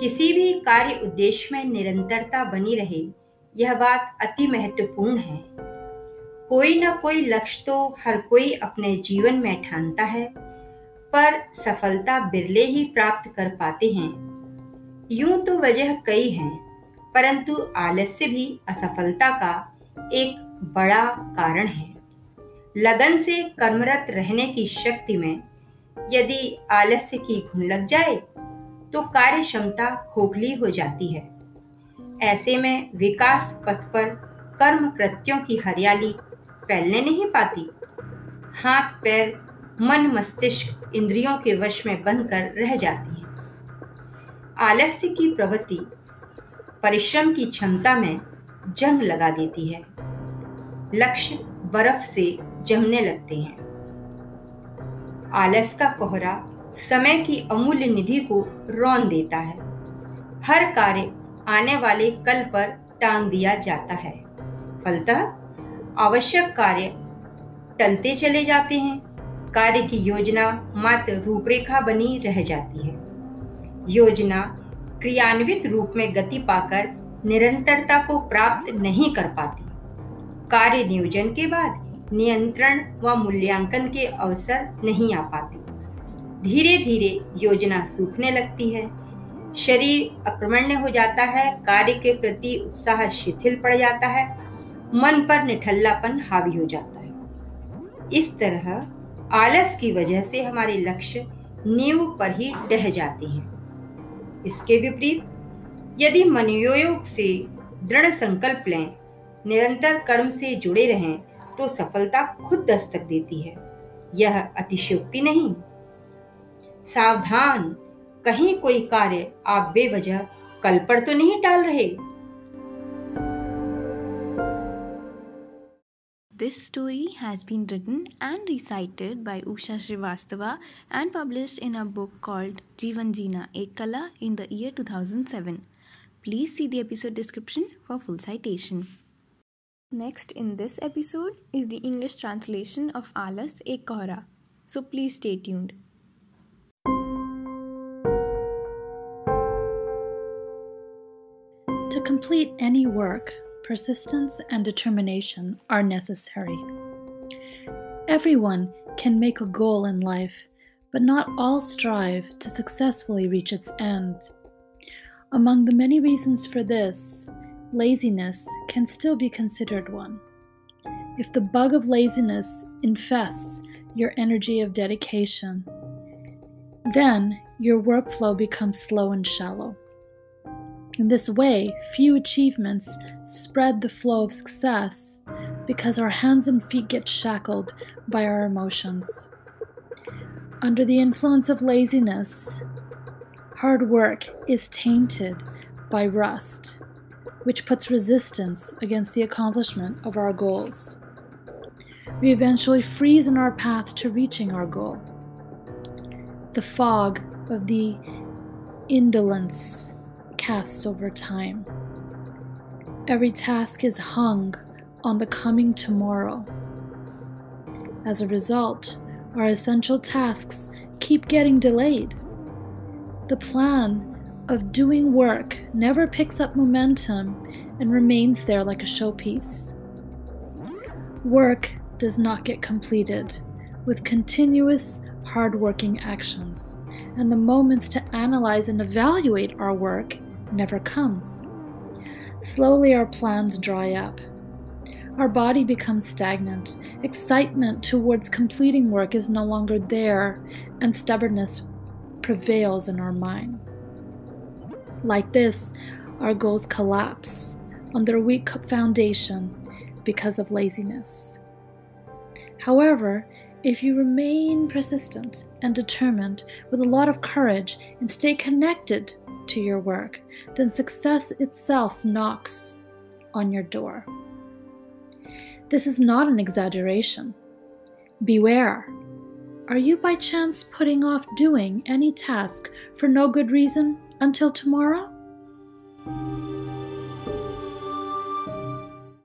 किसी भी कार्य उद्देश्य में निरंतरता बनी रहे, यह बात अति महत्वपूर्ण है। कोई ना कोई लक्ष्य तो हर कोई अपने जीवन में ठानता है, पर सफलता बिरले ही प्राप्त कर पाते हैं। यूँ तो वजह कई हैं, परंतु आलस्य भी असफलता का एक बड़ा कारण है। लगन से कर्मरत रहने की शक्ति में यदि आलस्य की घुन लग जाए तो कार्य क्षमता खोखली हो जाती है। ऐसे में विकास पथ पर कर्म कृत्यों की हरियाली फैलने नहीं पाती। हाथ, पैर, मन, मस्तिष्क इंद्रियों के वश में बनकर रह जाती है। आलस्य की प्रवृत्ति परिश्रम की क्षमता में जंग लगा देती है। लक्ष्य बर्फ़ से जमने लगते हैं। आलस का कोहरा समय की अमूल्य निधि को रौन देता है। हर कार्य आने वाले कल पर टांग दिया जाता है। फलतः आवश्यक कार्य टलते चले जाते हैं। कार्य की योजना मात्र रूपरेखा बनी रह जाती है। योजना क्रियान्वित रूप में गति पाकर निरंतरता को प्राप्त नहीं कर पाती। कार्य नियोजन के बाद नियंत्रण व मूल्यांकन के अवसर नहीं आ पाते। धीरे धीरे योजना सूखने लगती है। शरीर अक्रमण्य हो जाता है, कार्य के प्रति उत्साह शिथिल पड़ जाता है, मन पर निठल्लापन हावी हो जाता है। इस तरह आलस की वजह से हमारे लक्ष्य नींव पर ही डह जाते हैं। इसके विपरीत, यदि मनोयोग से दृढ़ संकल्प लें, निरंतर कर्म से जुड़े रहें तो सफलता खुद दस्तक देती है। यह अतिशयोक्ति नहीं सावधान कहीं कोई कार्य आप बेवजह कल पर तो नहीं टाल रहे this story has been written and recited by Usha Shrivastava and published in a book called Jeevan Jeena Ek Kala in the year 2007 please see the episode description for full citation Next in this episode is the English translation of Alas Ek Kohra. So please stay tuned. To complete any work, persistence and determination are necessary. Everyone can make a goal in life, but not all strive to successfully reach its end. Among the many reasons for this, laziness can still be considered one. If the bug of laziness infests your energy of dedication, then your workflow becomes slow and shallow. In this way, few achievements spread the flow of success because our hands and feet get shackled by our emotions. Under the influence of laziness, hard work is tainted by rust, which puts resistance against the accomplishment of our goals. We eventually freeze in our path to reaching our goal. The fog of the indolence casts over time. Every task is hung on the coming tomorrow. As a result, our essential tasks keep getting delayed. The plan of doing work never picks up momentum and remains there like a showpiece. Work does not get completed with continuous, hardworking actions, and the moments to analyze and evaluate our work never comes. Slowly, our plans dry up. Our body becomes stagnant. Excitement towards completing work is no longer there, and stubbornness prevails in our mind. Like this, our goals collapse on their weak foundation because of laziness. However, if you remain persistent and determined with a lot of courage and stay connected to your work, then success itself knocks on your door. This is not an exaggeration. Beware. Are you by chance putting off doing any task for no good reason until tomorrow?